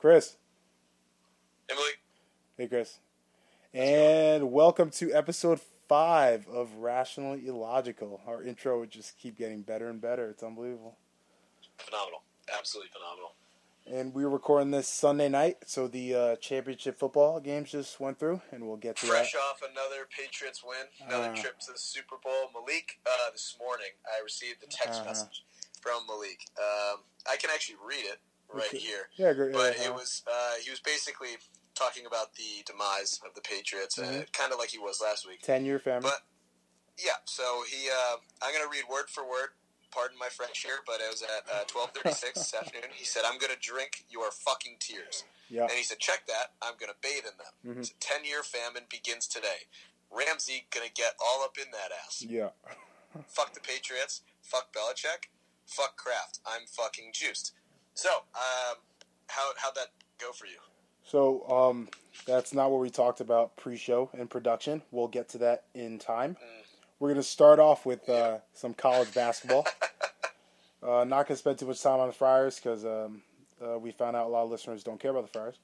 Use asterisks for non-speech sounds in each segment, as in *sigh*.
Chris. Emily. Hey, Chris. And welcome to episode five of Rationally Illogical. Our intro would just keep getting better and better. It's unbelievable. Phenomenal. Absolutely phenomenal. And we were recording this Sunday night, so the uh, championship football games just went through, and we'll get to Fresh that. off another Patriots win, another Uh. trip to the Super Bowl. Malik, uh, this morning, I received a text Uh-huh. message from Malik. Um, I can actually read it right here. Yeah, great. But yeah, it was uh, he was basically talking about the demise of the Patriots, uh, Mhm. kind of like he was last week. ten-year family. But yeah, so he uh, I'm gonna read word for word. Pardon my French here, but it was at uh, 12:36 this *laughs* afternoon. He said, "I'm gonna drink your fucking tears." yeah, And he said, "Check that. I'm gonna bathe in them." Mhm. It's a 10 year famine begins today. Ramsey gonna get all up in that ass. yeah. Fuck the Patriots. Fuck Belichick. Fuck Kraft. I'm fucking juiced. So, um, how how'd that go for you? So um, that's not what we talked about pre-show and production. We'll get to that in time. Mm. We're gonna start off with uh, some college basketball. *laughs* uh, not gonna spend too much time on the Friars because um, uh, we found out a lot of listeners don't care about the Friars.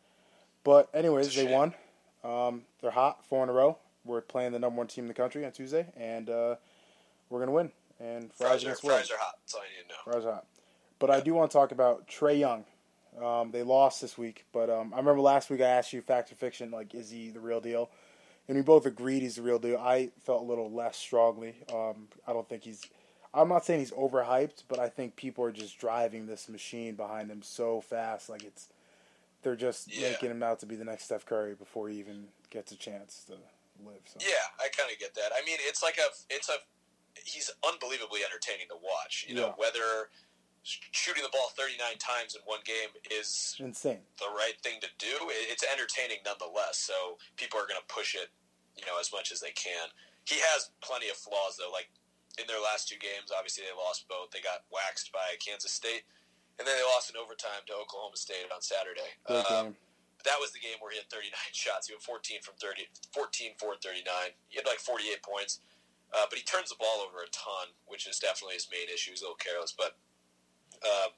But anyways, they won. Um, they're hot, four in a row. We're playing the number one team in the country on Tuesday, and uh, we're gonna win. And Friars Fries are, fries are hot. That's all you need to know. Friars are hot. But I do want to talk about Trae Young. Um, they lost this week, but um, I remember last week I asked you, fact or fiction, like, is he the real deal? And we both agreed he's the real deal. I felt a little less strongly. Um, I don't think he's. I'm not saying he's overhyped, but I think people are just driving this machine behind him so fast. Like it's, they're just Yeah. making him out to be the next Steph Curry before he even gets a chance to live. So. Yeah, I kind of get that. I mean, it's like a, it's a, he's unbelievably entertaining to watch. You know, Yeah. whether shooting the ball 39 times in one game is Insane. the right thing to do. It's entertaining nonetheless, so people are going to push it, you know, as much as they can. He has plenty of flaws though. Like in their last two games, obviously they lost both. They got waxed by Kansas State, and then they lost in overtime to Oklahoma State on Saturday. Great Um, that was the game where he had 39 *laughs* shots. He went 14 from 30, 14 for 39. He had like 48 points, uh, but he turns the ball over a ton, which is definitely his main issue. He's a little careless, but um,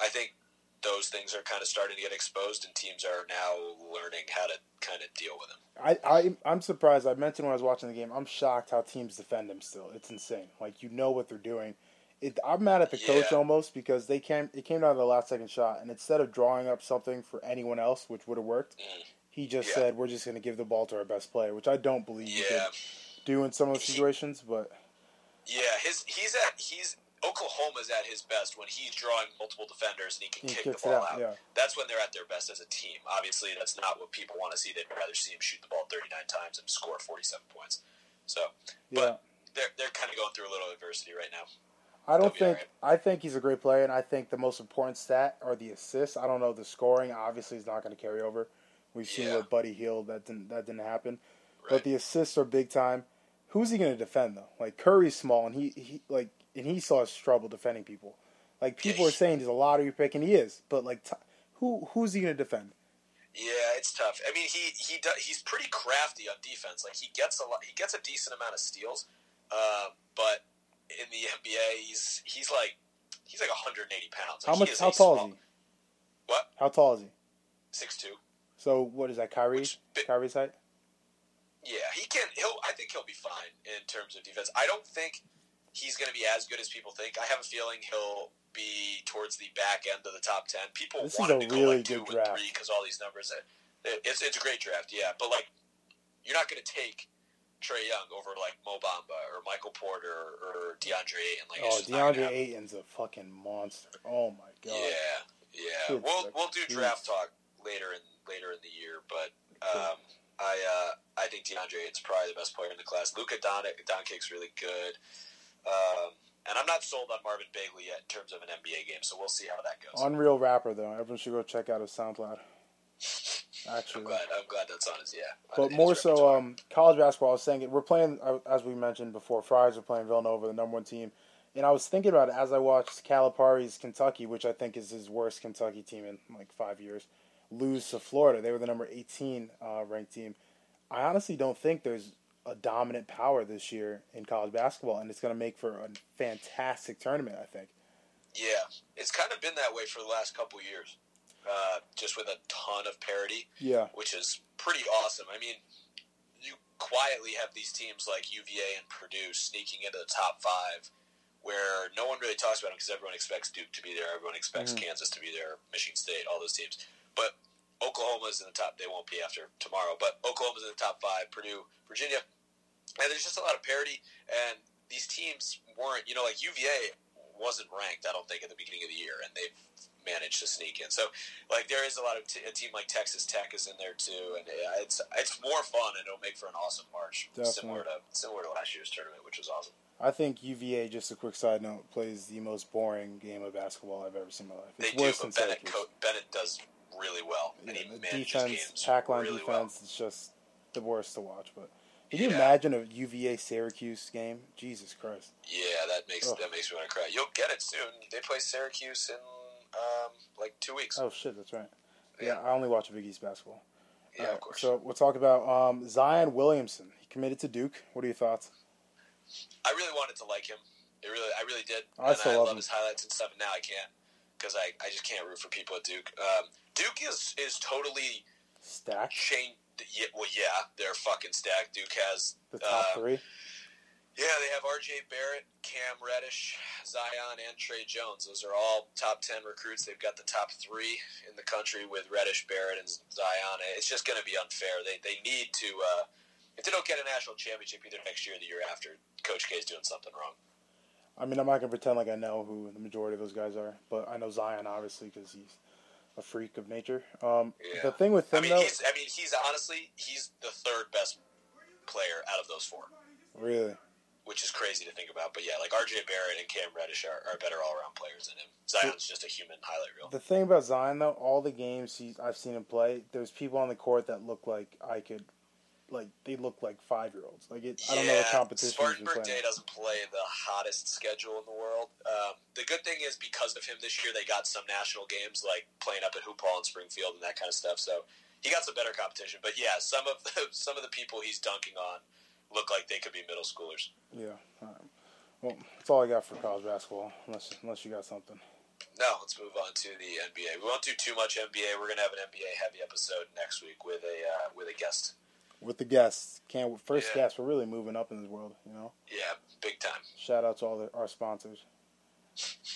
I think those things are kind of starting to get exposed, and teams are now learning how to kind of deal with them. I, I I'm surprised. I mentioned when I was watching the game. I'm shocked how teams defend him. Still, it's insane. Like you know what they're doing. It, I'm mad at the coach almost because they came. It came down to the last second shot, and instead of drawing up something for anyone else, which would have worked, Mm. he just Yeah. said, "We're just going to give the ball to our best player," which I don't believe you could do in some of the situations. But yeah. His he's at he's Oklahoma's at his best when he's drawing multiple defenders and he can he kick the ball out. out. Yeah, that's when they're at their best as a team. Obviously, that's not what people want to see. They'd rather see him shoot the ball 39 times and score 47 points. So, yeah. but they're they're kind of going through a little adversity right now. I don't think. I think he's a great player, and I think the most important stat are the assists. I don't know the scoring. Obviously, is not going to carry over. We've seen Yeah. with Buddy Hield that didn't that didn't happen. Right? But the assists are big time. Who's he going to defend though? Like Curry's small, and he, he like and he saw trouble defending people. Like people are saying he's a lottery pick, and he is. But like, t- who who's he going to defend? yeah, it's tough. I mean, he he does, he's pretty crafty on defense. Like he gets a lot, he gets a decent amount of steals, um, but in the NBA, he's he's like he's like 180 pounds. How much? How tall small, is he? What? How tall is he? Six two. So what is that? Kyrie? Which- Kyrie's height? Yeah, he can. He'll. I think he'll be fine in terms of defense. I don't think he's going to be as good as people think. I have a feeling he'll be towards the back end of the top ten. People This want to really go like two good and draft. three because all these numbers. It's it's a great draft, yeah. But like, you're not going to take Trae Young over like Mo Bamba or Michael Porter or, DeAndre Ayton. Like, Oh, just not gonna DeAndre. Ayton's a fucking monster. Oh my god. Yeah, yeah. We'll we'll do draft talk later in later in the year, but um, I uh, I think DeAndre Ayton's probably the best player in the class. Luka Doncic Doncic's really good, um, and I'm not sold on Marvin Bagley yet in terms of an NBA game, so we'll see how that goes. Unreal rapper though. Everyone should go check out his SoundCloud. I'm Actually, glad I'm glad that's on his yeah. but more so, um, college basketball. I was saying it. We're playing uh, as we mentioned before. Friars are playing Villanova, the number one team. And I was thinking about it as I watched Calipari's Kentucky, which I think is his worst Kentucky team in like five years, lose to Florida. They were the number 18 uh, ranked team. I honestly don't think there's a dominant power this year in college basketball, and it's going to make for a fantastic tournament. I think. yeah, it's kind of been that way for the last couple years. uh, just with a ton of parity, Yeah. which is pretty awesome. I mean, you quietly have these teams like UVA and Purdue sneaking into the top five, where no one really talks about them because everyone expects Duke to be there, everyone expects Mhm. Kansas to be there, Michigan State, all those teams. But Oklahoma's in the top. They won't be after tomorrow, but Oklahoma's in the top five. Purdue, Virginia, and there's just a lot of parity. And these teams weren't, you know, like UVA wasn't ranked. I don't think at the beginning of the year, and they've managed to sneak in. So, like, there is a lot of t- a team like Texas Tech is in there too, and it's it's more fun and it'll make for an awesome March, Definitely. similar to similar to last year's tournament, which was awesome. I think UVA, just a quick side note, plays the most boring game of basketball I've ever seen in my life. It's They do, worse than but Bennett co- Bennett does really well, and he the defense, pack line really defense, it's just the worst to watch. But can you imagine a UVA Syracuse game? Jesus Christ! Yeah, that makes Ugh. that makes me want to cry. You'll get it soon. They play Syracuse in um, like two weeks. Oh shit, that's right. Yeah, Yeah. I only watch Big East basketball. yeah, Alright, of course. So we'll talk about um, Zion Williamson. He committed to Duke. What are your thoughts? I really wanted to like him. It really, I really did. I and still I love love him. his highlights and stuff. And now I can't because I, I just can't root for people at Duke. Um, Duke is is totally Stacked changed. Yeah, well, yeah, they're fucking stacked. Duke has the top uh, three. Yeah, they have R.J. Barrett, Cam Reddish, Zion, and Tre Jones. Those are all top ten recruits. They've got the top three in the country with Reddish, Barrett, and Zion. It's just going to be unfair. They they need to. Uh, if they don't get a national championship either next year or the year after, Coach K is doing something wrong. I mean, I'm not gonna pretend like I know who the majority of those guys are, but I know Zion obviously because he's a freak of nature. Um, Yeah. The thing with I him mean, though, he's. I mean, he's honestly he's the third best player out of those four, really, which is crazy to think about. But yeah, like R.J. Barrett and Cam Reddish are, are better all around players than him. Zion's just a human highlight reel. the thing about Zion though, all the games he's, I've seen him play, there's people on the court that look like I could, like they look like five year olds. Like it, I don't know the competition Spartanburg. Day doesn't play the hottest schedule in the world. Um, the good thing is because of him this year, they got some national games like playing up at Hoop Hall in Springfield and that kind of stuff. So he got some better competition. But yeah, some of the *laughs* some of the people he's dunking on look like they could be middle schoolers. Yeah. All right. Well, that's all I got for college basketball. Unless unless you got something. Now let's move on to the NBA. We won't do too much NBA. We're gonna have an NBA heavy episode next week with a uh, with a guest. With the guests, can't first Yeah. guest. We're really moving up in this world, you know. Yeah, big time. Shout out to all the, our sponsors.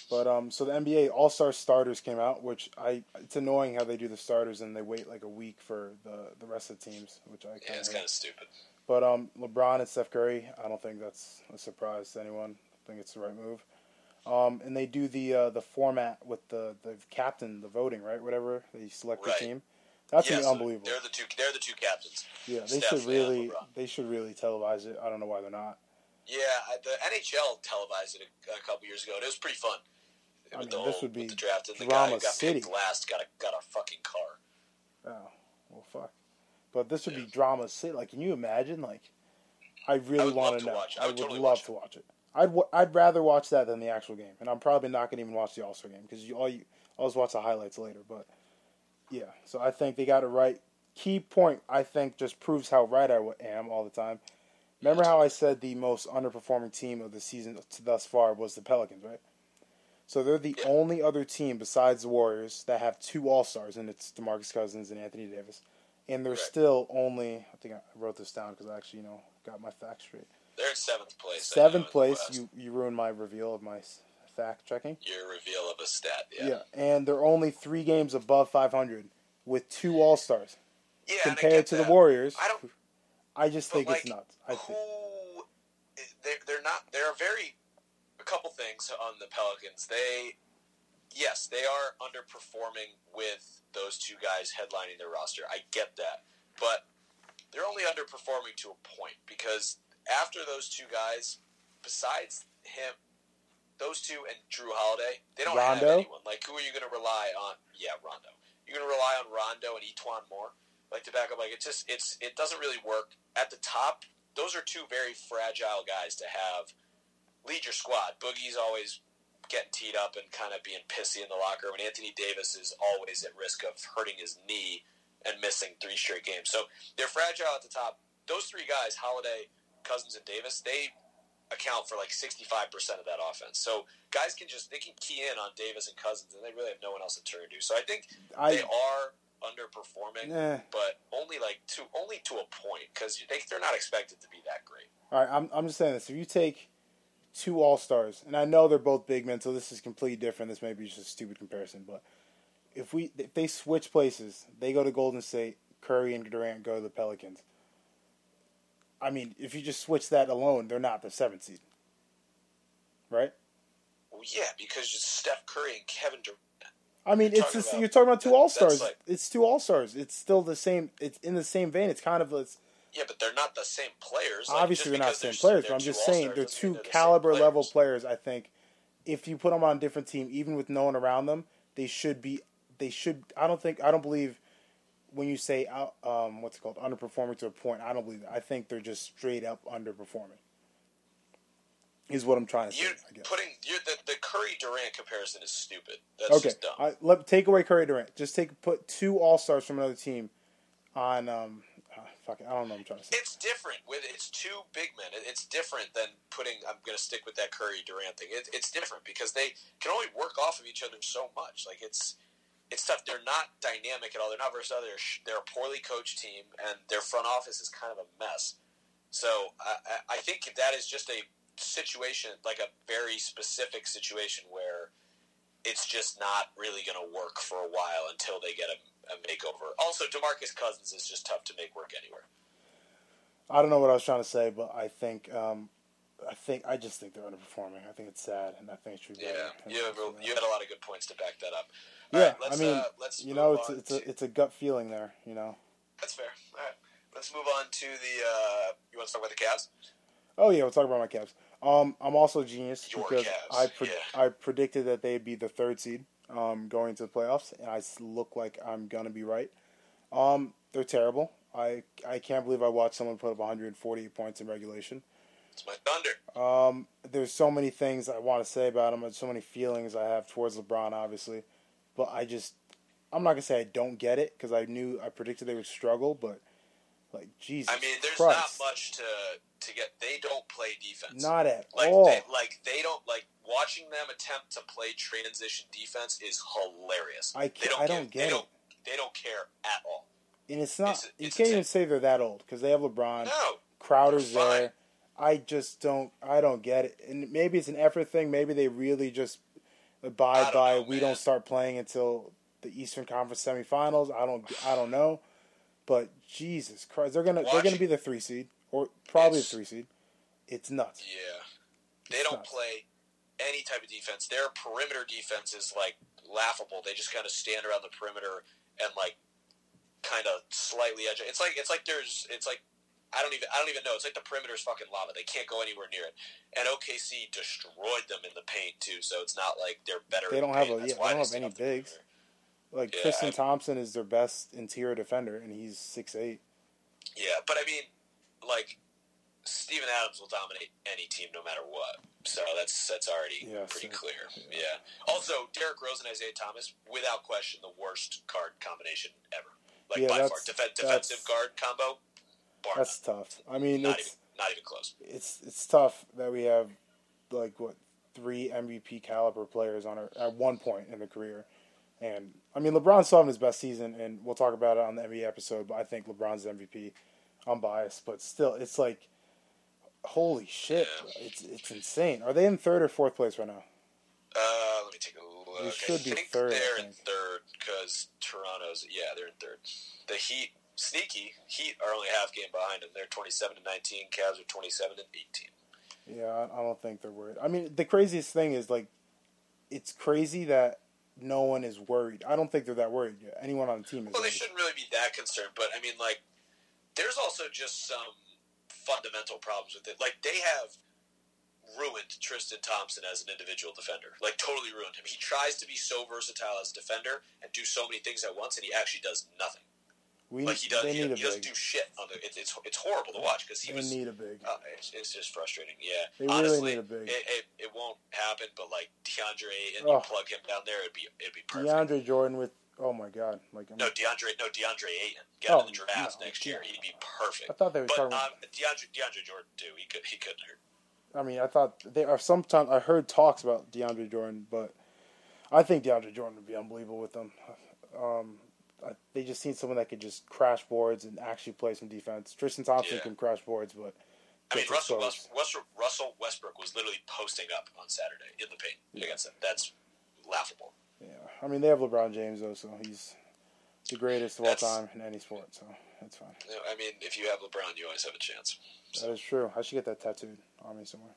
But um, so the NBA All Star starters came out, which I it's annoying how they do the starters and they wait like a week for the the rest of the teams, which I Yeah, it's kind of stupid. But um, LeBron and Steph Curry, I don't think that's a surprise to anyone. I think it's the right move. Um, and they do the uh, the format with the, the captain, the voting, right? Whatever they select Right. the team. That's yeah, so unbelievable. They're the two. They're the two captains. Yeah, they Steph should really they should really televise it. I don't know why they're not. Yeah, I- the NHL televised it a, a couple years ago, and it was pretty fun. I mean, the this would be the draft, and the guy who got city. picked last got a got a fucking car. Oh, well, fuck. But this would be drama city. Like, can you imagine? Like, I really want to know. watch it. I I would would totally love watch to watch it. I'd w- I'd rather watch that than the actual game, and I'm probably not gonna even watch the All Star game because you all you I'll just watch the highlights later. But yeah, so I think they got it right. Key point, I think, just proves how right I am all the time. Remember how I said the most underperforming team of the season thus far was the Pelicans, right? So they're the only other team besides the Warriors that have two All Stars, and it's DeMarcus Cousins and Anthony Davis, and they're Right. still only. I think I wrote this down because I actually, you know, got my facts straight. They're in seventh place. I know, in Seventh place. You you ruined my reveal of my fact checking. Your reveal of a stat. Yeah. Yeah. and they're only three games above 500 with two All Stars Yeah. compared to the. Warriors. I don't- I just think it's like, nuts. I think. Who? They're, they're not. There are very a couple things on the Pelicans. They, yes, they are underperforming with those two guys headlining their roster. I get that, but they're only underperforming to a point because after those two guys, besides him, those two and Jrue Holiday, they don't have Rondo? anyone. Like, who are you going to rely on? Yeah, Rondo. You're going to rely on Rondo and E'Twaun Moore, like to back up. Like, it just it's it doesn't really work at the top. Those are two very fragile guys to have lead your squad. Boogie's always getting teed up and kind of being pissy in the locker room, and Anthony Davis is always at risk of hurting his knee and missing three straight games. So they're fragile at the top. Those three guys, Holiday, Cousins, and Davis, they account for like 65% of that offense. So guys can just they can key in on Davis and Cousins and they really have no one else to turn to. So I think I, they are underperforming, eh. but only like to only to a point cuz they they're not expected to be that great. All right, I'm I'm just saying this. If you take two All Stars, and I know they're both big men, so this is completely different. This may be just a stupid comparison, but if we if they switch places, they go to Golden State, Curry and Durant go to the Pelicans. I mean, if you just switch that alone, they're not the seventh seed, right? Well, yeah, because just Steph Curry and Kevin Durant. I mean, You're it's talking about- you're talking about two all stars. like- it's two All Stars. It's still the same. It's in the same vein. It's kind of it's, Yeah, but they're not the same players. Like, obviously they're not the same players, but I'm just saying they're two they're the caliber level players. players. I think if you put them on a different team, even with no one around them, they should be. They should. I don't think. I don't believe when you say out. Um, what's it called? Underperforming to a point. I don't believe that. I think they're just straight up underperforming. Is what I'm trying to say. I guess. putting the the Curry Durant comparison is stupid. That's Okay, just dumb. I, let take away Curry Durant. Just take put two All Stars from another team on. Um, ah, fuck it, I don't know. what I'm trying to say. It's different with it's two big men. It- It's different than putting. I'm going to stick with that Curry Durant thing. It, it's different because they can only work off of each other so much. Like it's it's tough. They're not dynamic at all. They're not versatile. They're they're a poorly coached team, and their front office is kind of a mess. So I, I think that is just a situation, like a very specific situation where it's just not really going to work for a while until they get a, a makeover. Also, Demarcus Cousins is just tough to make work anywhere. I don't know what I was trying to say, but I think um, I think I just think they're underperforming. I think it's sad, and I think it should be Yeah, you have you had a lot of good points to back that up. Yeah, right, I let's, mean, uh, let's you know, it's it's a it's a gut feeling there. You know. that's fair. All right, let's move on to the. Uh, you want to talk about the Cavs? Oh yeah, we'll talk about my Cavs. Um, I'm also a genius Your because Cavs, I pre- yeah. I predicted that they'd be the third seed um, going to the playoffs, and I look like I'm gonna be right. Um, they're terrible. I I can't believe I watched someone put up 148 points in regulation. It's my Thunder. Um, there's so many things I want to say about him, and so many feelings I have towards LeBron, obviously. But I just, I'm not gonna say I don't get it because I knew I predicted they would struggle, but like Jesus I mean, there's Christ, not much to to get. They don't play defense. Not at like all. They, like they don't like watching them attempt to play transition defense is hilarious. I they don't I give- don't get they it. don't they don't care at all. and it's not. it's- you can't even say they're that old because they have LeBron. No, Crowder's there. I just don't. I don't get it. And maybe it's an effort thing. Maybe they really just abide by know, we man. don't start playing until the Eastern Conference semifinals. I don't. I don't know. But Jesus Christ, they're gonna they're gonna be the three seed or probably It's- the three seed. It's nuts. Yeah. They It's don't nuts. play any type of defense. Their perimeter defense is like laughable. They just kind of stand around the perimeter and like kind of slightly edge. It's like it's like there's it's like I don't even I don't even know. It's like the perimeter is fucking lava. They can't go anywhere near it. And OKC destroyed them in the paint too. So it's not like they're better. They don't the have a- yeah, they don't have any bigs. Like Yeah, Tristan Thompson is their best interior defender, and he's six eight. Yeah, but I mean, like Steven Adams will dominate any team no matter what. So that's that's already Yeah, pretty so- clear. Yeah. Also, Derrick Rose and Isaiah Thomas, without question, the worst guard combination ever. Like Yeah, by far, that's- defensive guard combo. Bar That's none. tough. I mean, not it's even not even close. it's it's tough that we have like what three MVP caliber players on our at one point in the career. And I mean, LeBron's still having his best season, and we'll talk about it on the NBA episode. But I think LeBron's MVP. I'm biased, but still, it's like, holy shit, Yeah. it's it's insane. Are they in third or fourth place right now? Uh, let me take a look. They I should be think third, They're in third because Toronto's. Yeah, they're in third. The Heat, sneaky Heat, are only half game behind them. They're twenty-seven to nineteen. Cavs are twenty-seven and eighteen. Yeah, I, I don't think they're worried. I mean, the craziest thing is like, it's crazy that no one is worried. I don't think they're that worried. Anyone on the team is. Well, they worried. shouldn't really be that concerned, but I mean, like, there's also just some fundamental problems with it. Like, they have ruined Tristan Thompson as an individual defender. Like, totally ruined him. He tries to be so versatile as a defender and do so many things at once, and he actually does nothing. We, Like, he does. they He, he doesn't do shit. On the, it, it's it's horrible to watch because he They was. need a big. Uh, it's, it's just frustrating. Yeah, They really honestly, need a big. It, it, it won't happen. But like DeAndre and Oh. you plug him down there, it'd be it'd be perfect. DeAndre Jordan with oh my god, like I'm, No, DeAndre, no DeAndre Ayton. Get Oh, in the draft no, next yeah. year. He'd be perfect. I thought they were But talking. um, DeAndre, DeAndre Jordan too. He could he couldn't hurt. I mean, I thought they are sometimes I heard talks about DeAndre Jordan, but I think DeAndre Jordan would be unbelievable with them. Um, they just need someone that could just crash boards and actually play some defense. Tristan Thompson Yeah. can crash boards, but I mean, Russell. West, Westbrook, Russell Westbrook was literally posting up on Saturday in the paint against them. That's laughable. Yeah, I mean they have LeBron James though, so he's the greatest of all time in any sport, so that's fine. You know, I mean, if you have LeBron, you always have a chance. That is true. I should get that tattooed on me somewhere.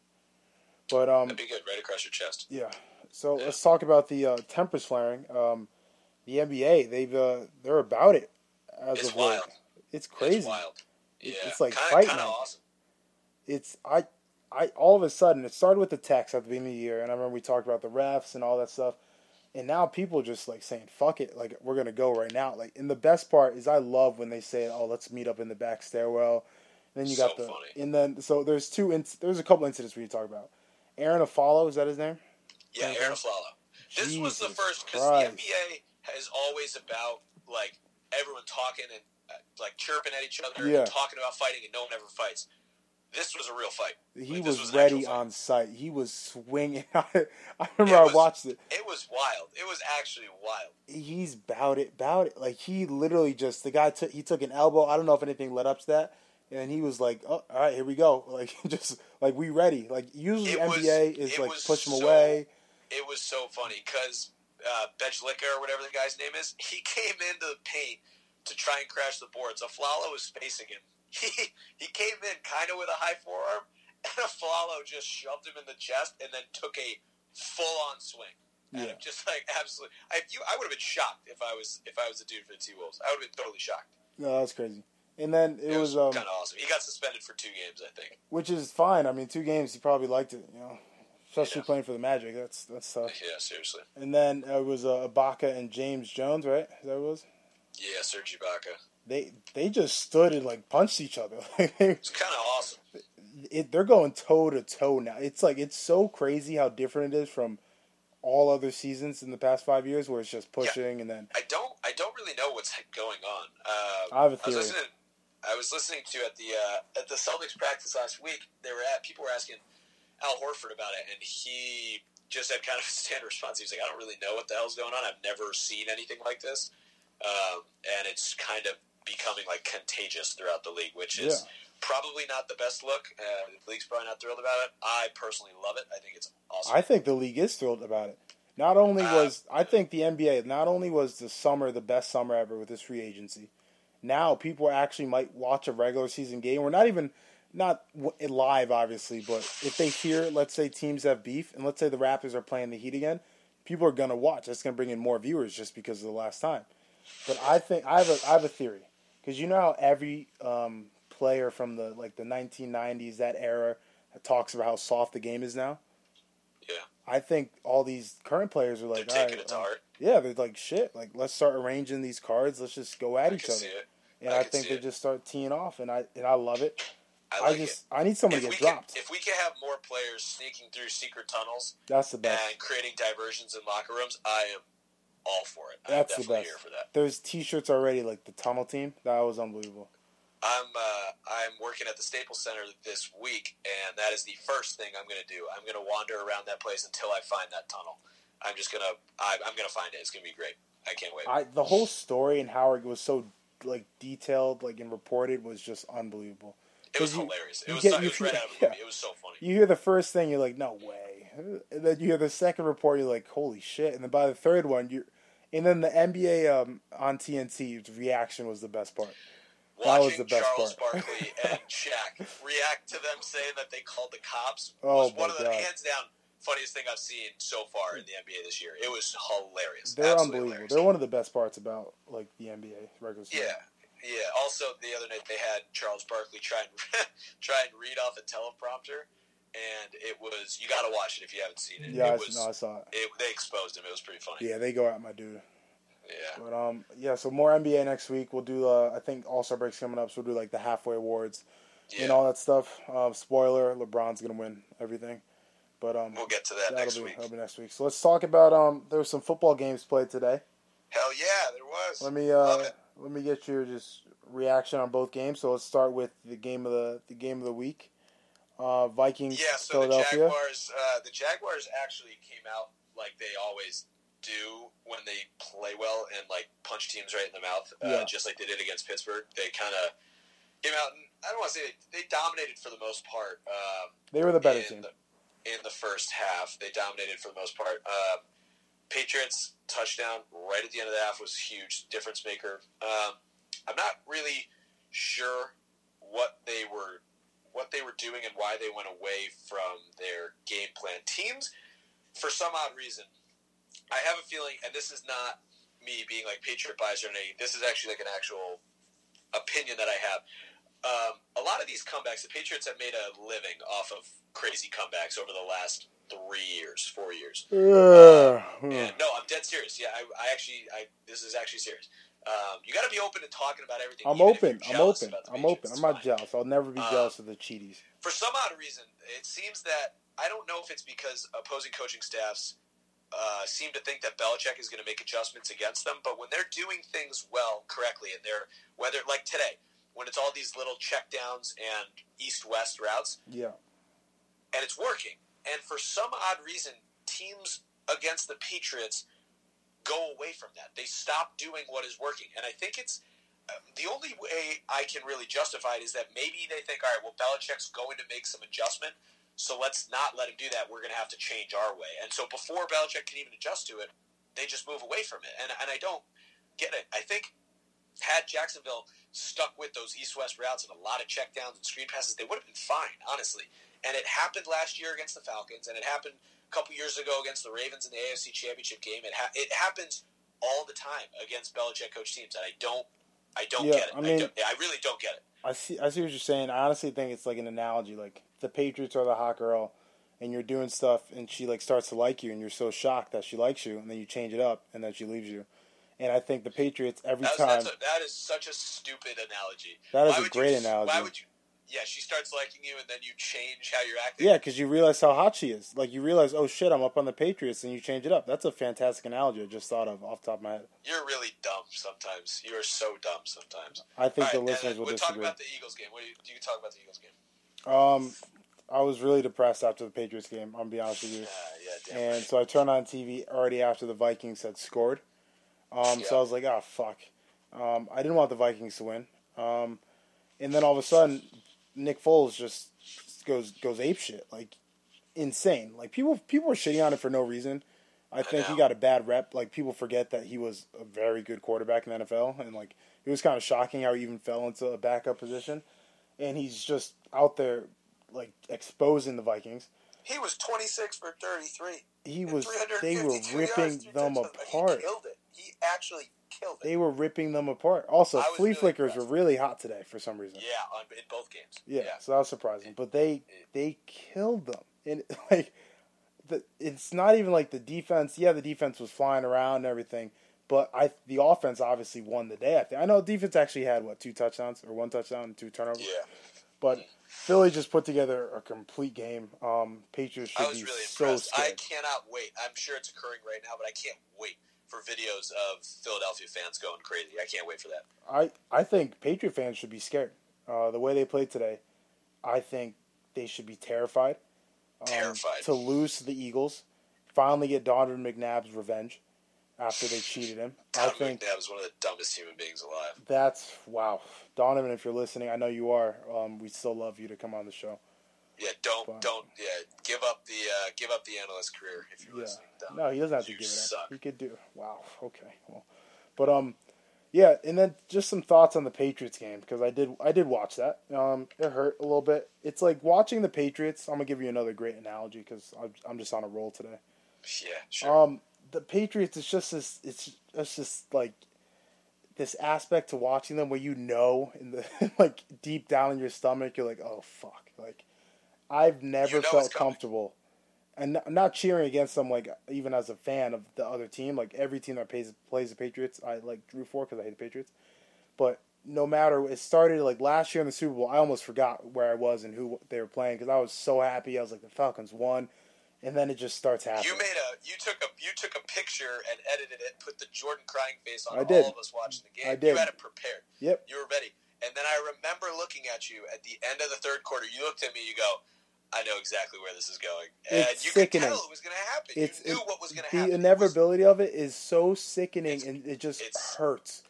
But um, That'd be good, right across your chest. yeah. So let's talk about the uh, tempers flaring. Um, the NBA, they've uh, they're about it as It's of late. It's crazy. It's wild. Yeah, it's like kind fight of night. awesome. It's I, I all of a sudden it started with the text at the beginning of the year, and I remember we talked about the refs and all that stuff. And now people are just like saying "fuck it," like we're gonna go right now. Like, and the best part is I love when they say, "Oh, let's meet up in the back stairwell." And then you got So the, funny. and then so there's two, there's a couple incidents we talk about. Aaron Afalo, is that his name? Yeah, Arron Afflalo. This was the first because the NBA is always about like everyone talking and uh, like chirping at each other Yeah. and talking about fighting, and no one ever fights. This was a real fight. He Like, this was, ready on site. He was swinging. *laughs* I remember It I watched it. It was wild. It was actually wild. He's bout it, bout it. Like he literally just the guy took he took an elbow. I don't know if anything led up to that, and he was like, "Oh, all right, here we go." *laughs* Like just like we ready. Like usually It was- NBA is like was push him so- away. It was so funny because uh, or whatever the guy's name is, he *laughs* came into the paint to try and crash the boards. Afflalo was facing him. *laughs* He he came in kind of with a high forearm, *laughs* and Afflalo just shoved him in the chest and then took a full on swing. And Yeah. just like absolutely, I, you, I would have been shocked if I was if I was a dude for the T Wolves. I would have been totally shocked. No, that's crazy. And then it, It, was, was, um, kind of awesome. He got suspended for two games, I think. which is fine. I mean, two games he probably liked it. You know, especially Yeah. playing for the Magic. That's that's tough. Yeah, seriously. And then it was uh, Ibaka and James Jones, right? Is that what it was? Yeah, Serge Ibaka. They they just stood and like punched each other. *laughs* It's kind of awesome. it, they're going toe to toe now. It's like it's so crazy how different it is from all other seasons in the past five years, where it's just pushing and then I don't I don't really know what's going on. Uh, I have a I was theory. listening. I was listening to at the uh, at the Celtics practice last week. They were at people were asking Al Horford about it, and he just had kind of a *laughs* standard response. He was like, "I don't really know what the hell's going on. I've never seen anything like this, um, and it's kind of becoming like contagious throughout the league, which is Yeah. probably not the best look. Uh, the league's probably not thrilled about it. I personally love it. I think it's awesome. I think the league is thrilled about it. Not only Uh, was I think the NBA, not only was the summer the best summer ever with this free agency. Now people actually might watch a regular season game. We're not even not live, obviously, but if they hear, let's say teams have beef, and let's say the Raptors are playing the Heat again, people are gonna watch. That's gonna bring in more viewers just because of the last time. But I think I have a I have a theory because you know how every um, player from the like the 1990s that era talks about how soft the game is now. yeah, I think all these current players are like, they're taking all right, it to uh, heart. yeah, they're like shit. Like let's start arranging these cards. Let's just go at I each other. see it. And I I, think they just start teeing off, and I and I love it. I I, like just I need someone if to get dropped. Can, if we can have more players sneaking through secret tunnels That's the best. and creating diversions in locker rooms, I am all for it. That's I'm the best. here for that. There's T-shirts already, like the tunnel team. That was unbelievable. I'm uh, I'm working at the Staples Center this week, and that is the first thing I'm going to do. I'm going to wander around that place until I find that tunnel. I'm just gonna I, I'm going to find it. It's going to be great. I can't wait. I the whole story and how it was so like detailed, like and reported, was just unbelievable. It was hilarious. It you was get- so- it was right out of a movie. yeah. It was so funny. You hear the first thing, you're like, no way. And then you hear the second report, you're like, holy shit. And then by the third one, you're. and then the NBA um, on TNT's reaction was the best part. that was Watching the best Charles part. *laughs* Barkley and Shaq react to them saying that they called the cops Oh, was one my of the God. hands down funniest thing I've seen so far in the NBA this year. It was hilarious. They're Absolutely unbelievable. hilarious. They're one of the best parts about like the NBA regular season. Yeah, yeah. Also, the other night they had Charles Barkley try and *laughs* try and read off a teleprompter, and it was you got to watch it if you haven't seen it. Yeah, it I, was. no, I saw it. it, they exposed him. It was pretty funny. Yeah, they go at my dude. Yeah. But um, yeah. So more NBA next week. We'll do. Uh, I think All Star breaks coming up, so we'll do like the halfway awards Yeah. and all that stuff. Um, spoiler: LeBron's gonna win everything. But um, we'll get to that next be week. that'll be next week. So let's talk about um. There were some football games played today. Hell yeah, there was. Let me Love uh it. Let me get your just reaction on both games. So let's start with the game of the the game of the week. Uh, Vikings, Yeah, so the Philadelphia. Jaguars, uh, the Jaguars actually came out like they always do when they play well and like punch teams right in the mouth, uh, Yeah. just like they did against Pittsburgh. They kind of came out and I don't want to say they, they dominated for the most part. Um, They were the better in team. The, in the first half, they dominated for the most part. Um, Patriots touchdown right at the end of the half was a huge difference maker. Um, I'm not really sure what they were what they were doing and why they went away from their game plan. Teams, for some odd reason, I have a feeling, and this is not me being like Patriot bias or anything. This is actually like an actual opinion that I have. Um, a lot of these comebacks, the Patriots have made a living off of crazy comebacks over the last three years, four years. Ugh. And no, I'm dead serious. Yeah, I, I actually, I this is actually serious. Um, you got to be open to talking about everything. I'm open. I'm open. I'm open. I'm not jealous. I'll never be Uh, jealous of the cheaties. For some odd reason, it seems that I don't know if it's because opposing coaching staffs uh, seem to think that Belichick is going to make adjustments against them, but when they're doing things well, correctly, and they're whether like today, when it's all these little check downs and east-west routes, Yeah. and it's working. And for some odd reason, teams against the Patriots go away from that. They stop doing what is working. And I think it's uh, the only way I can really justify it is that maybe they think, all right, well, Belichick's going to make some adjustment, so let's not let him do that. We're going to have to change our way. And so before Belichick can even adjust to it, they just move away from it. And, and I don't get it. I think had Jacksonville stuck with those east-west routes and a lot of checkdowns and screen passes, they would have been fine, honestly. And it happened last year against the Falcons, and it happened a couple years ago against the Ravens in the AFC Championship game. It ha- it happens all the time against Belichick coach teams, and I don't, I don't Yeah, get it. I mean- don't, I really don't get it. I see. I see what you're saying. I honestly think it's like an analogy. Like the Patriots are the hot girl, and you're doing stuff, and she like starts to like you, and you're so shocked that she likes you, and then you change it up, and then she leaves you. And I think the Patriots every That's, time. that's a, that is such a stupid analogy. That is Why a great you, analogy. Why would you? Yeah, she starts liking you, and then you change how you're acting. Yeah, because you realize how hot she is. Like you realize, oh shit, I'm up on the Patriots, and you change it up. That's a fantastic analogy. I just thought of off the top of my head. You're really dumb sometimes. You are so dumb sometimes. I think All the right, listeners will we'll talk about the Eagles game. What do you, do you talk about the Eagles game? Um, I was really depressed after the Patriots game. I'm gonna be honest with you. Uh, yeah, damn And right. so I turned on TV already after the Vikings had scored. Um, So I was like, oh fuck. Um, I didn't want the Vikings to win. Um, and then all of a sudden, Nick Foles just goes goes ape shit, like insane. Like people people were shitting on it for no reason. I think he got a bad rep. Like people forget that he was a very good quarterback in the NFL, and like it was kind of shocking how he even fell into a backup position. And he's just out there like exposing the Vikings. He was 26 for 33. He was they were ripping three them apart. He it. Actually killed it. They were ripping them apart. Also, flea really flickers impressed. were really hot today for some reason. yeah, on, in both games. Yeah, so that was surprising. But they they killed them, and *laughs* like the it's not even like the defense. Yeah, the defense was flying around and everything, but I the offense obviously won the day. I think I know defense actually had what two touchdowns or one touchdown and two turnovers. Yeah. But Philly just put together a complete game. Um, Patriots I should was be really so impressed. I cannot wait. I'm sure it's occurring right now, but I can't wait for videos of Philadelphia fans going crazy. I can't wait for that. I, I think Patriot fans should be scared. Uh, the way they played today, I think they should be terrified. Um, Terrified. To lose to the Eagles, finally get Donovan McNabb's revenge after they cheated him. I Donovan think McNabb is one of the dumbest human beings alive. that's, wow. Donovan, if you're listening, I know you are. Um, we still love you to come on the show. Yeah, don't Fine. don't yeah give up the uh, give up the analyst career if you're Yeah. listening. No, he doesn't have to You give it suck. up. He could do. Wow. Okay. Well, but um, yeah, and then just some thoughts on the Patriots game because I did I did watch that. Um, it hurt a little bit. It's like watching the Patriots. I'm gonna give you another great analogy because I'm just on a roll today. Yeah, sure. Um, the Patriots. It's just this. It's it's just like this aspect to watching them where you know in the *laughs* like deep down in your stomach you're like oh fuck like I've never You know felt comfortable and I'm not cheering against them like even as a fan of the other team like every team that plays plays the Patriots I like drew for because I hate the Patriots but no matter it started like last year in the Super Bowl I almost forgot where I was and who they were playing because I was so happy I was like the Falcons won and then it just starts happening you made a you took a you took a picture and edited it, put the Jordan crying face on I did. all of us watching the game. I did. You had it prepared. yep You were ready. And then I remember looking at you at the end of the third quarter. You looked at me. You go, I know exactly where this is going, and It's you sickening. could tell it was going to happen. It's you knew it- what was going to the happen. Was inevitability of it is so sickening, It's- and it just hurts.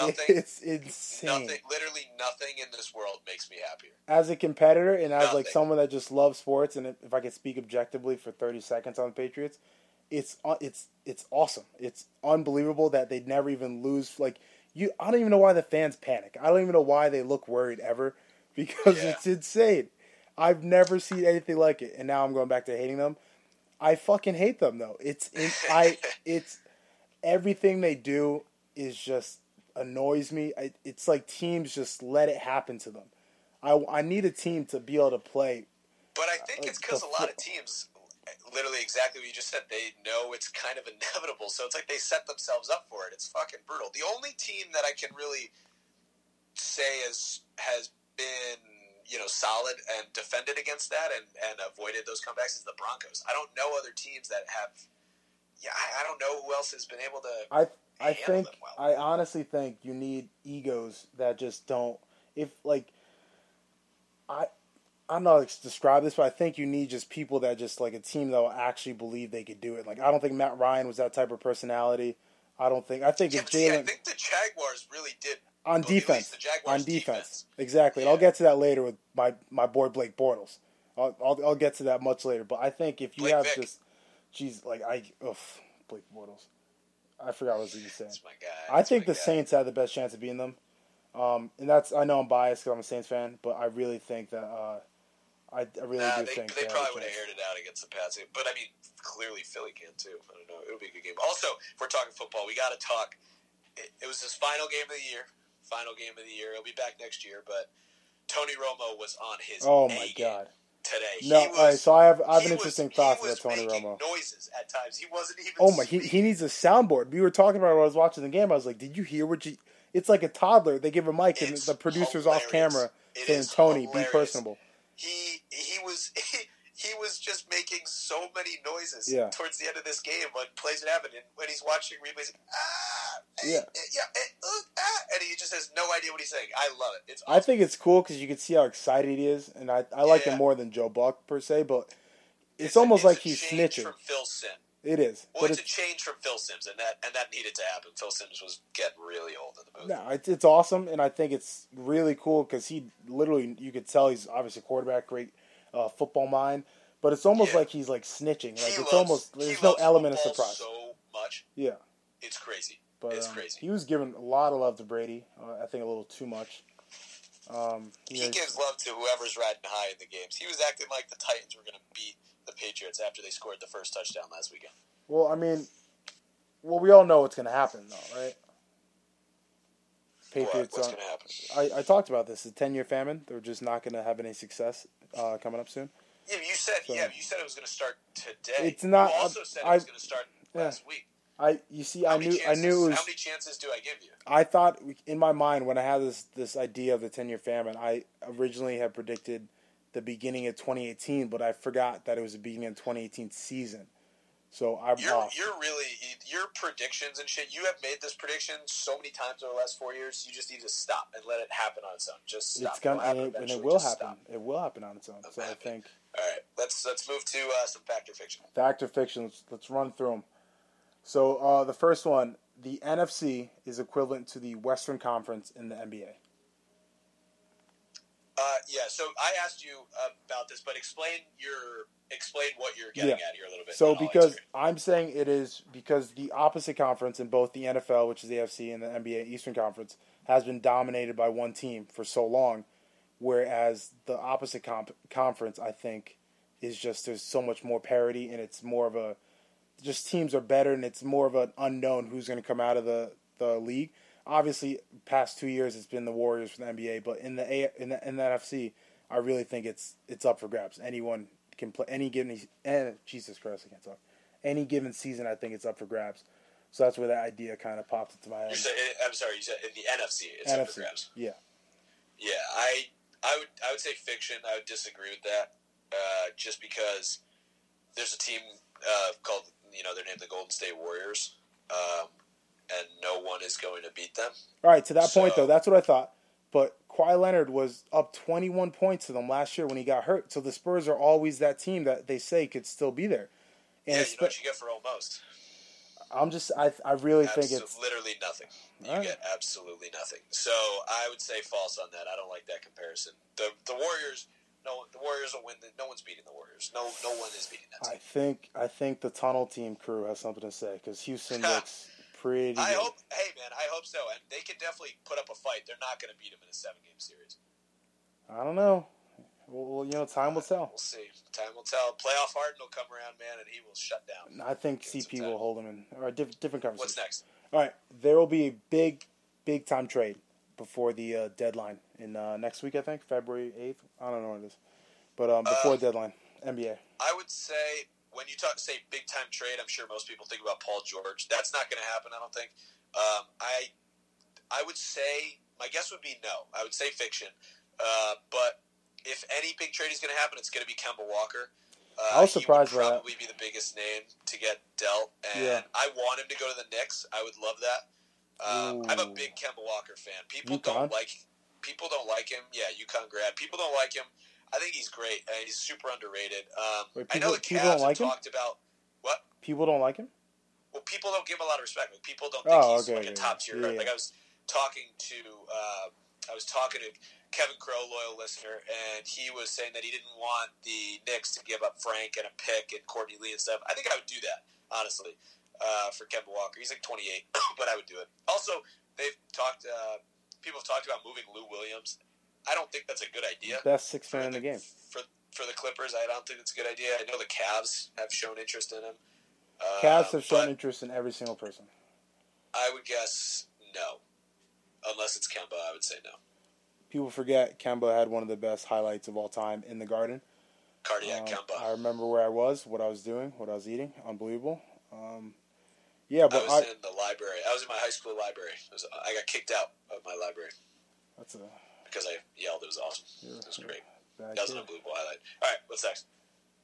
Nothing. *laughs* It's insane. Nothing. Literally nothing in this world makes me happier. As a competitor and as like someone that just loves sports, and if I could speak objectively for thirty seconds on the Patriots, it's uh, it's it's awesome. It's unbelievable that they'd never even lose. Like you, I don't even know why the fans panic. I don't even know why they look worried ever, *laughs* because Yeah. it's insane. I've never seen anything like it, and now I'm going back to hating them. I fucking hate them though. It's in, I *laughs* it's everything they do is just annoys me. I, it's like teams just let it happen to them. I, I need a team to be able to play. But I think Uh, it's because a lot of teams, literally exactly what you just said, they know it's kind of *laughs* inevitable. So it's like they set themselves up for it. It's fucking brutal. The only team that I can really say has has been you know solid and defended against that and and avoided those comebacks is the Broncos. I don't know other teams that have. Yeah, I, I don't know who else has been able to. I I think well. I honestly think you need egos that just don't. If like, I I don't know how to describe this, but I think you need just people that just like a team that will actually believe they could do it. Like I don't think Matt Ryan was that type of personality. I don't think. I think Yeah, if see, I think the Jaguars really did on well, defense, on defense, defense. exactly. And I'll get to that later with my my boy Blake Bortles. I'll, I'll I'll get to that much later. But I think if you Blake have Vick. just, geez, like I, oof, Blake Bortles. I forgot what you were saying. I think the guy. Saints had the best chance of beating them. Um, and that's I know I'm biased because I'm a Saints fan, but I really think that uh, I, I really Nah, do they, think they a probably would have aired it out against the Pats, but I mean, clearly Philly can too. I don't know. It'll be a good game. Also, if we're talking football, we got to talk. It, it was his final game of the year. Final game of the year. He'll be back next year, but Tony Romo was on his. Oh my god! Today, No, was, all right, so I have I have an interesting he thought was about Tony Romo. Noises at times. He wasn't even. Oh my, he, speaking. he needs a soundboard. We were talking about it when I was watching the game. I was like, did you hear what you? It's like a toddler. They give a mic and It's the producer's off camera It saying, "Tony, hilarious. be personable." he he was *laughs* he, he was just making so many noises Yeah. towards the end of this game when plays would happen and when he's watching replays ah Yeah. eh, yeah eh, ah, and he just has no idea what he's saying I love it it's I think it's cool because you can see how excited he is, and I I like Yeah. him more than Joe Buck per se, but it's, a- almost a like he's snitching. from Phil Sim It is, well but it's, it's a change from Phil Simms and that and that needed to happen Phil Simms was getting really old in the booth No, it's, it's awesome, and I think it's really cool because he literally, you could tell he's obviously a quarterback, great uh, football mind, but it's almost Yeah. like he's like snitching. Like he it's loves, almost there's no element of surprise. so much yeah, it's crazy but it's um, crazy he was giving a lot of love to Brady. Uh, I think a little too much. Um, he know, gives love to whoever's riding high in the games. He was acting like the Titans were going to beat the Patriots after they scored the first touchdown last weekend. well, I mean, well, we all know what's going to happen, though, right? What, Patriots. what's going to happen? I, I talked about this. The ten year famine. They're just not going to have any success uh, coming up soon. Yeah, you said So- yeah, you said it was going to start today. It's not- You also said I- it was going to start yeah. last week. I you see, How I knew I knew it was. How many chances do I give you? I thought in my mind when I had this this idea of the ten year famine, I originally had predicted the beginning of 2018, but I forgot that it was the beginning of 2018 season. So I'm You're off. you're really your predictions and shit. You have made this prediction so many times over the last four years. You just need to stop and let it happen on its own. Just stop. it's gonna and it, and it will happen. stop. It will happen on its own. So I think All right, let's let's move to uh, some fact or fiction. fact or fiction. Let's, let's run through them. So uh, the first one, the NFC is equivalent to the Western Conference in the NBA. Uh, yeah, so I asked you about this, but explain your explain what you're getting Yeah. at here a little bit. So because. I'm saying it is because the opposite conference in both the NFL, which is the AFC, and the NBA Eastern Conference has been dominated by one team for so long, whereas the opposite comp- conference, I think, is just there's so much more parity and it's more of a just teams are better and it's more of an unknown who's going to come out of the the league. Obviously, past two years it's been the Warriors for the NBA, but in the A in the, in the NFC, I really think it's it's up for grabs. Anyone can play any given. Eh, Jesus Christ, I can't talk. Any given season, I think it's up for grabs. So that's where that idea kind of popped into my head. said, I'm sorry, you said in the NFC, it's up for grabs. yeah. Yeah, I I would I would say fiction. I would disagree with that, uh, just because there's a team uh, called you know they're named the Golden State Warriors, um, and no one is going to beat them. All right, to that point though, that's what I thought. But Kawhi Leonard was up 21 points to them last year when he got hurt. So the Spurs are always that team that they say could still be there. And yeah, you know what you get for almost. I'm just, I, I really Absol- think it's literally nothing. You right. get absolutely nothing. So I would say false on that. I don't like that comparison. The the Warriors, no, the Warriors will win. The, no one's beating the Warriors. No, no one is beating that Team. I think I think the tunnel team crew has something to say because Houston *laughs* looks pretty. I good. hope. Hey, man, I hope so. And they can definitely put up a fight. They're not going to beat them in a seven game series. I don't know. Well, you know, time will tell. We'll see. Time will tell. Playoff Harden will come around, man, and he will shut down. I think Give it some CP will hold him in. All right, diff- different conversation. What's next? All right, there will be a big, big time trade before the uh, deadline in uh, next week. I think February eighth. I don't know what it is, but um, before Uh, deadline, NBA. I would say when you talk say big time trade, I'm sure most people think about Paul George. That's not going to happen. I don't think. Um, I I would say my guess would be no. I would say fiction. Uh, but if any big trade is going to happen, it's going to be Kemba Walker. Uh, I was surprised he would that. probably be the biggest name to get dealt, and Yeah. I want him to go to the Knicks. I would love that. Um, I'm a big Kemba Walker fan. People UConn? don't like people don't like him. Yeah, UConn grad. People don't like him. I think he's great. Uh, he's super underrated. Um, Wait, I know people- the Cavs don't like him? talked about what. People don't like him. Well, people don't give him a lot of respect. Like, people don't think Oh, he's okay, like a top tier. Yeah, yeah. Like I was talking to, uh, I was talking to Kevin Crow, loyal listener, and he was saying that he didn't want the Knicks to give up Frank and a pick and Courtney Lee and stuff. I think I would do that honestly uh, for Kemba Walker. He's like 28, *coughs* but I would do it. Also, they've talked. Uh, people have talked about moving Lou Williams. I don't think that's a good idea. Best six man in the game. For for the Clippers, I don't think it's a good idea. I know the Cavs have shown interest in him. Uh, Cavs have shown interest in every single person. I would guess no, unless it's Kemba. I would say no. People forget Kemba had one of the best highlights of all time in the Garden. Cardiac Um, Kemba. I remember where I was, what I was doing, what I was eating. Unbelievable. Um, yeah, I but was I, in the library. I was in my high school library. Was, I got kicked out of my library that's a because I yelled. It was awesome. It was great. a bad That was an unbelievable highlight. All right, what's next?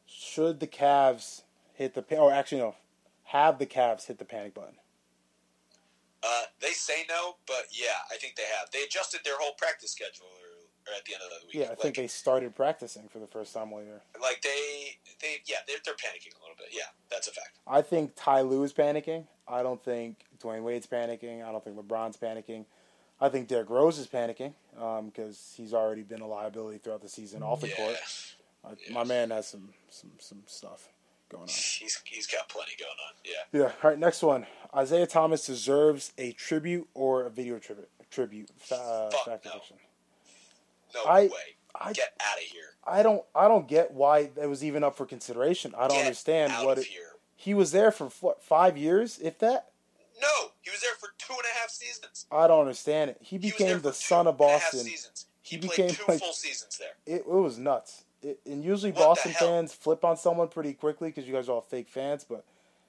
Should the Cavs hit the pa- or actually no, have the Cavs hit the panic button? Uh, they say no, but yeah, I think they have. They adjusted their whole practice schedule or, or at the end of the week. Yeah, I think they started practicing for the first time all year. like they they yeah they're, they're panicking a little bit. Yeah, that's a fact. I think Ty Lue is panicking. I don't think Dwyane Wade's panicking. I don't think LeBron's panicking. I think Derrick Rose is panicking because he's already been a liability throughout the season off the yeah, court. Uh, Yeah. My man has some, some some stuff going on. he's he's got plenty going on. Yeah. Yeah. All right. Next one. Isaiah Thomas deserves a tribute or a video tribute. Tribute. Uh, Fuck no. fiction. No I- way. I Get out of here. I don't I don't get why it was even up for consideration. I don't Get understand what it, here. he was there for what, five years, if that. No, he was there for two and a half seasons. I don't understand it. He He became there the son of and a half Boston. He, He played became, two like- full seasons there. It, it was nuts. It, and usually What Boston fans flip on someone pretty quickly because you guys are all fake fans. But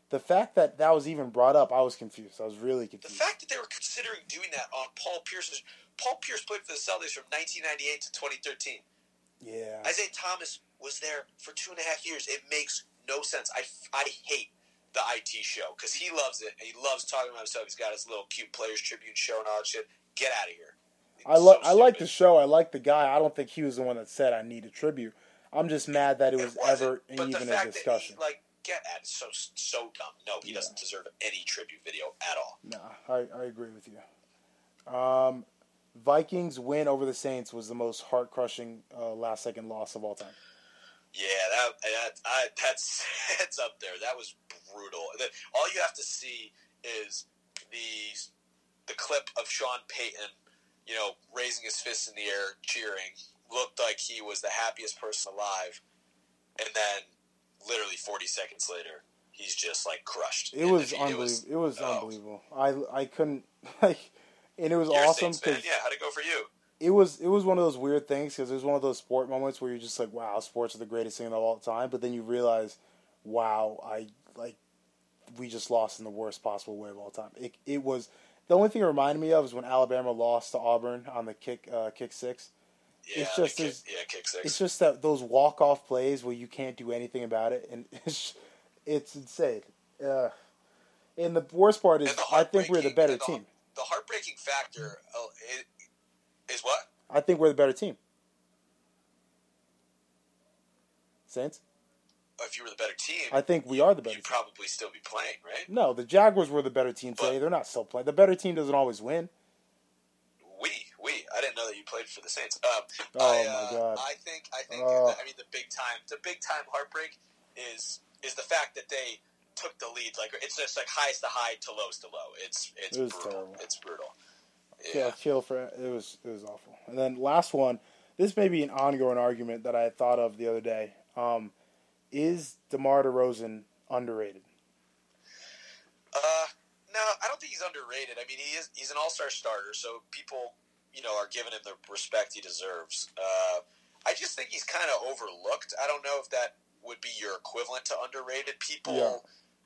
the fact that that was even brought up, I was confused. I was really confused. The fact that they were considering doing that on Paul Pierce's Paul Pierce played for the Celtics from 1998 to 2013. yeah. Isaiah Thomas was there for two and a half years. It makes no sense. I, I hate the IT show because he loves it he loves talking about himself. He's got his little cute Players Tribune show and all that shit. Get out of here. It's I like so I like the show. I like the guy. I don't think he was the one that said I need a tribute. I'm just mad that it was wasn't, ever even a discussion. That he, like, get at it. So so dumb. No, he Yeah. doesn't deserve any tribute video at all. Nah, I, I agree with you. Um, Vikings win over the Saints was the most heart crushing uh, last second loss of all time. Yeah, that, that I, that's *laughs* that's up there. That was brutal. The- All you have to see is the the clip of Sean Payton, you know, raising his fist in the air, cheering. Looked like he was the happiest person alive, and then literally 40 seconds later, he's just like crushed. It And was unbelievable. It was oh. unbelievable. I I couldn't *laughs* like, and it was You're awesome yeah. How'd it go for you? it was it was one of those weird things because it was one of those sport moments where you're just like, wow, sports are the greatest thing of all time. But then you realize, wow, I like we just lost in the worst possible way of all time. It it was the only thing it reminded me of is when Alabama lost to Auburn on the kick uh, kick six. Yeah, It's just kick, yeah, kick six. It's just that those walk off plays where you can't do anything about it, and *laughs* it's it's insane. Uh, and the worst part is, I think we're the better the- team. The heartbreaking factor uh, is what? I think we're the better team. Saints. If you were the better team, I think we are the better. you'd team. probably still be playing, right? No, the Jaguars were the better team today. But- They're not still playing. The better team doesn't always win. We, we. I didn't know that you played for the Saints. Um, Oh, I, my uh, God. I think. I think. That- I mean, the big time. The big time heartbreak is is the fact that they took the lead. Like it's just like highest to high to lowest to low. It's it's It was brutal. terrible. It's brutal. Yeah, Yeah. kill for it was it was awful. And then last one, this may be an ongoing argument that I thought of the other day. Um, is DeMar DeRozan underrated? Uh, no, I don't think he's underrated. I mean, he is. He's an all star starter, so people, you know, are giving him the respect he deserves. Uh, I just think he's kind of overlooked. I don't know if that would be your equivalent to underrated. People Yeah.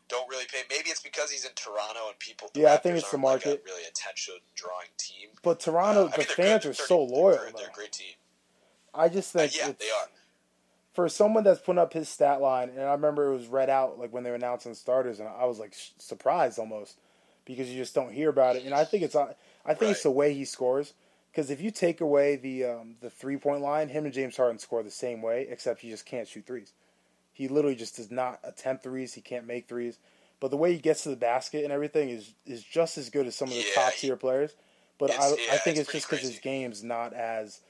don't really pay. Maybe it's because he's in Toronto and people. Yeah, I think it's the aren't, like, a market. really attention drawing team. But Toronto, Uh, I the mean, fans good. are so loyal. They're, they're a great team. I just Uh, think yeah, they are. For someone that's putting up his stat line, and I remember it was read out like when they were announcing starters, and I was like sh- surprised almost because you just don't hear about it. And I think it's I think it's the way he scores because if you take away the um, the three point line, him and James Harden score the same way, except he just can't shoot threes. He literally just does not attempt threes. He can't make threes. But the way he gets to the basket and everything is is just as good as some of the Yeah, top tier players. But I, yeah, I think it's it's, just because his game's not as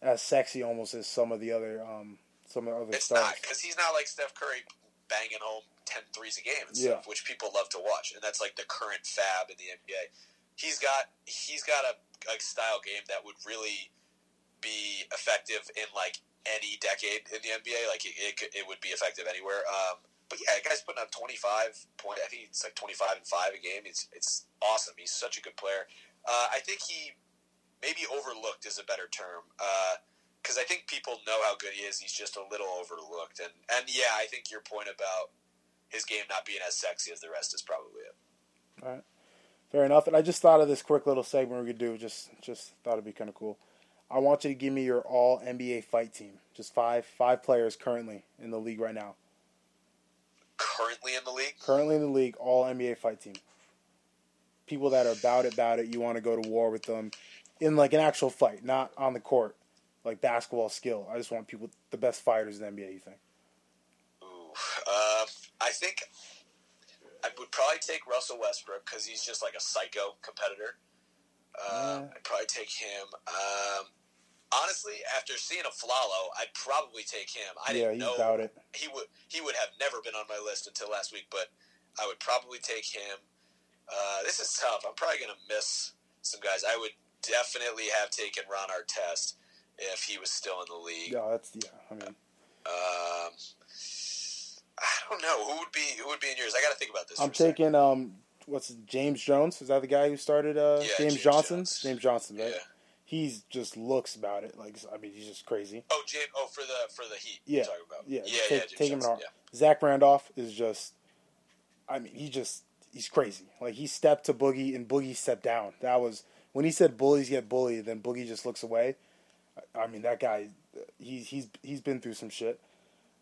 as sexy almost as some of the other um, some other It's stars. not because he's not like Steph Curry banging home 10 threes a game and Yeah. stuff, which people love to watch, and that's like the current fab in the NBA. He's got he's got a like style game that would really be effective in like any decade in the NBA. Like it, it, it would be effective anywhere. Um, but yeah, the guy's putting up 25 point. I think it's like 25 and five a game. It's it's awesome. He's such a good player. Uh, I think he maybe overlooked is a better term. Uh, because I think people know how good he is. He's just a little overlooked, and and yeah, I think your point about his game not being as sexy as the rest is probably it. Fair enough. And I just thought of this quick little segment we could do. Just just thought it'd be kind of cool. I want you to give me your all NBA fight team. Just five five players currently in the league right now. Currently in the league, Currently in the league, all NBA fight team. People that are about it, about it. You want to go to war with them in like an actual fight, not on the court, like basketball skill. I just want people, the best fighters in the NBA. You think? ooh, uh, I think I would probably take Russell Westbrook because he's just like a psycho competitor. Uh, Yeah. I'd probably take him. Um, honestly, after seeing Afflalo, I'd probably take him. I yeah, didn't know about it. he would he would have never been on my list until last week, but I would probably take him. Uh, this is tough. I'm probably going to miss some guys. I would definitely have taken Ron Artest if he was still in the league. Yeah, that's yeah. I mean, Um, I don't know who would be who would be in yours. I got to think about this. I'm taking um, what's it, James Jones? Is that the guy who started uh, Yeah, James, James Johnson? Jones. James Johnson, right? Yeah. He's just looks about it. Like I mean, he's just crazy. Oh, James. Oh, for the for the Heat. Yeah. Talking about. Yeah, yeah, take, yeah. James take him in Johnson, yeah. Zach Randolph is just, I mean, he just he's crazy. Like he stepped to Boogie and Boogie stepped down. That was when he said bullies get bullied. Then Boogie just looks away. I- I mean, that guy, he's he's he's been through some shit.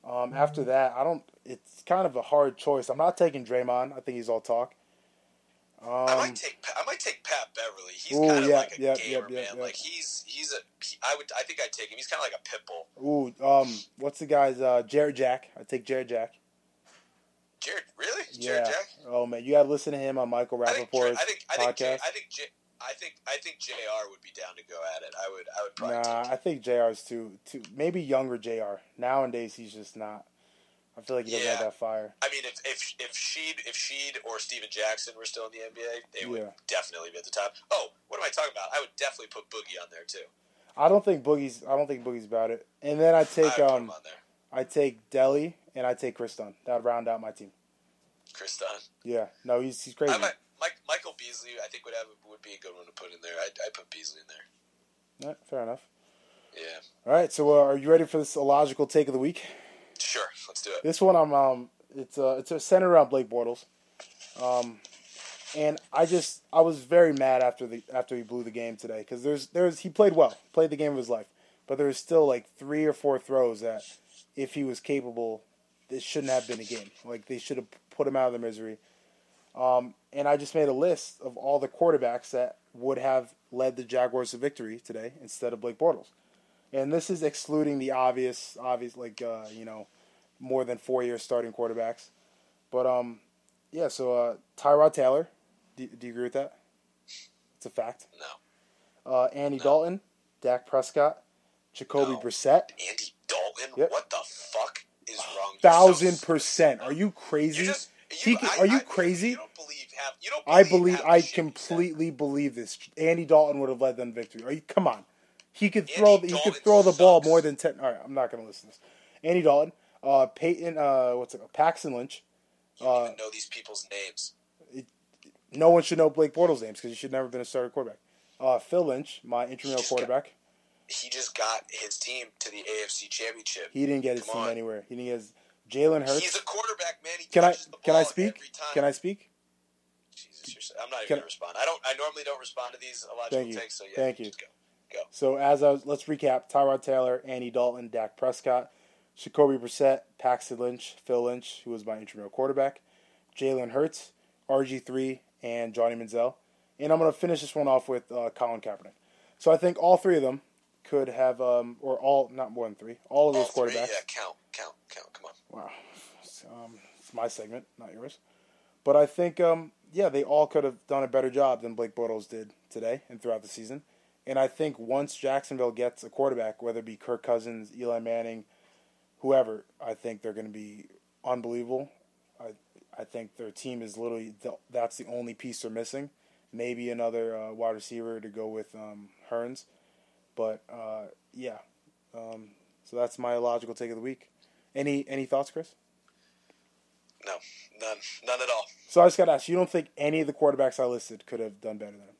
Um, after that, I don't. It's kind of a hard choice. I'm not taking Draymond. I think he's all talk. I Um, might take I might take Pat Beverley. He's Ooh, kind of yeah, like a yeah, gamer yeah, yeah, man. yeah. Like he's he's a he, I would I think I'd take him. He's kind of like a pit bull. ooh, um, what's the guy's? Uh, Jarrett Jack. I take Jarrett Jack. Jarrett, really? Yeah. Jarrett Jack? Oh man, you got to listen to him on Michael I think, Jarrett- I think I think J, podcast. I think J, I think I think Jr. would be down to go at it. I would I would probably Nah, I think JR's too too maybe younger JR. Nowadays he's just not. I feel like he doesn't have that fire. I mean, if if if Sheed if Sheed or Stephen Jackson were still in the NBA, they would definitely be at the top. Oh, what am I talking about? I would definitely put Boogie on there too. I don't think Boogie's. I don't think Boogie's about it. And then I I take him um on there. I take Delly and I take Kris Dunn. That'd round out my team. Kris Dunn. Yeah, no, he's he's crazy. I might, Mike, Michael Beasley, I think would have would be a good one to put in there. I'd, I'd put Beasley in there. Yeah, fair enough. Yeah, All right, so uh, are you ready for this illogical take of the week? sure. Let's do it. This one I'm um it's uh it's centered around Blake Bortles. Um and I just I was very mad after the after he blew the game today cuz there's there's he played well, played the game of his life. But there's still like 3 or 4 throws that if he was capable this shouldn't have been a game. Like they should have put him out of the misery. Um and I just made a list of all the quarterbacks that would have led the Jaguars to victory today instead of Blake Bortles. And this is excluding the obvious, obvious like uh, you know, more than four year starting quarterbacks. But um, yeah. So uh, Tyrod Taylor, do, do you agree with that? It's a fact. No. Uh, Andy Dalton, Dak Prescott, Jacoby No. Brissett, Andy Dalton? Yep. What the fuck is wrong? So thousand percent. Are you crazy? You just, He you, I- are you I- crazy? You believe half. You don't. I believe I you said. completely believe this. Andy Dalton would have led them victory. Are you come on? He could Andy throw he Dalton could throw the ball more than ten. All right, I'm not going to listen to this. Andy Dalton, uh, Peyton, uh, what's it? Paxton Lynch. You don't Uh, even know these people's names. No one should know Blake Bortles' names because he should never have been a starter quarterback. Uh, Phil Lynch, my intramural just got- quarterback. He just got his team to the AFC Championship. He didn't get his Come team on. anywhere. He didn't get his Jalen Hurts. He's a quarterback, man. He Can I can I speak? Can I speak? Jesus, you're, so- I'm not even Can- gonna respond. I don't. I normally don't respond to these illogical Thank you. takes. So yeah, Thank you. Just go. Go. So as I was, let's recap: Tyrod Taylor, Andy Dalton, Dak Prescott, Jacoby Brissett, Paxton Lynch, Phil Lynch, who was my intramural quarterback, Jalen Hurts, RG three, and Johnny Manziel. And I'm going to finish this one off with uh, Colin Kaepernick. So I think all three of them could have, um, or all, not more than three, all of All those three, quarterbacks. yeah, count, count, count. Come on. Wow. It's, um, it's my segment, not yours. But I think, um, yeah, they all could have done a better job than Blake Bortles did today and throughout the season. And I think once Jacksonville gets a quarterback, whether it be Kirk Cousins, Eli Manning, whoever, I think they're going to be unbelievable. I I think their team is literally the, that's the only piece they're missing. Maybe another uh, wide receiver to go with um, Hurns, but uh, yeah. Um, so that's my logical take of the week. Any any thoughts, Chris? No, none, none at all. So I just got to ask, you don't think any of the quarterbacks I listed could have done better than him?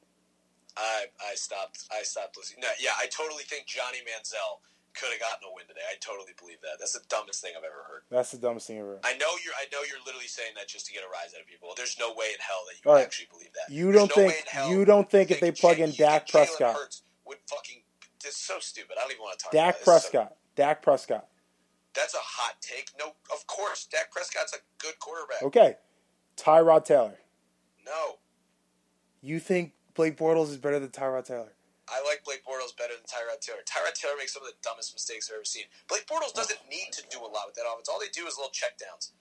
I I stopped. I stopped listening. No, yeah, I totally think Johnny Manziel could have gotten a win today. I totally believe that. That's the dumbest thing I've ever heard. That's the dumbest thing ever. I know you're. I know you're literally saying that just to get a rise out of people. There's no way in hell that you right. actually believe that. You There's don't no think way in hell you don't think if they plug in Dak Prescott, Hurts would fucking. It's so stupid. I don't even want to talk. Dak. It's so- Prescott, Dak Prescott. That's a hot take. No, of course, Dak Prescott's a good quarterback. Okay, Tyrod Taylor. No, You think Blake Bortles is better than Tyrod Taylor? I like Blake Bortles better than Tyrod Taylor. Tyrod Taylor makes some of the dumbest mistakes I've ever seen. Blake Bortles oh. doesn't need to do a lot with that offense. All they do is little checkdowns.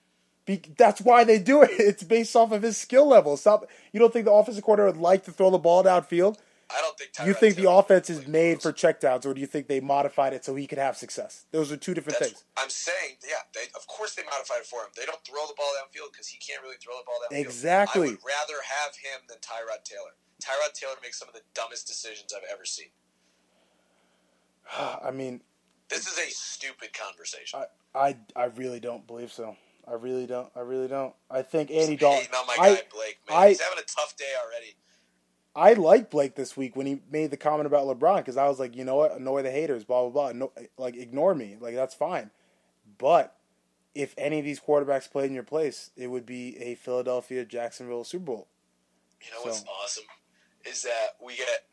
Be- that's why they do it. *laughs* It's based off of his skill level. Stop. You don't think the offensive coordinator would like to throw the ball downfield? I don't think. Tyrod You think the offense is made for checkdowns, or do you think they modified it so he could have success? Those are two different That's, things. I'm saying, yeah, they, of course they modified it for him. They don't throw the ball downfield because he can't really throw the ball downfield. Exactly. I would rather have him than Tyrod Taylor. Tyrod Taylor makes some of the dumbest decisions I've ever seen. *sighs* I mean, This is a stupid conversation. I, I, I really don't believe so. I really don't. I really don't. I think Andy Dalton. on my I, Blake, man. I- He's having a tough day already. I like Blake this week when he made the comment about LeBron because I was like, you know what, annoy the haters, blah blah blah. No, like ignore me, like that's fine. But if any of these quarterbacks played in your place, it would be a Philadelphia Jacksonville Super Bowl. You know what's awesome is that we get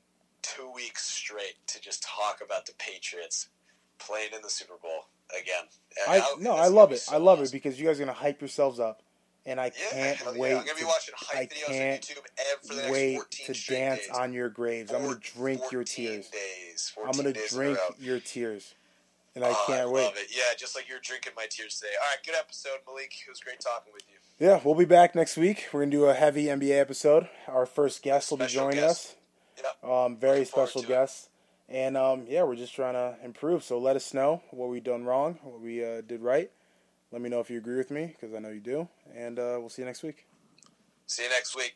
two weeks straight to just talk about the Patriots playing in the Super Bowl again. I I'll- no, I love it. so I love awesome. it because you guys are gonna hype yourselves up, and I Yeah, can't yeah. wait. I'm gonna be to- watching I hype videos on can't YouTube ev- for the next wait 14 to dance days. on your graves. I'm gonna drink your tears. Days, I'm gonna drink your tears, and I Oh, can't wait. love it. Yeah, just like you're drinking my tears today. All right, good episode, Malik. It was great talking with you. Yeah, we'll be back next week. We're gonna do a heavy NBA episode. Our first guest will be joining guest. us. Yeah. Um, very special it. guest. And um, yeah, we're just trying to improve. So let us know what we done wrong, what we uh, did right. Let me know if you agree with me because I know you do. And uh, we'll see you next week. See you next week.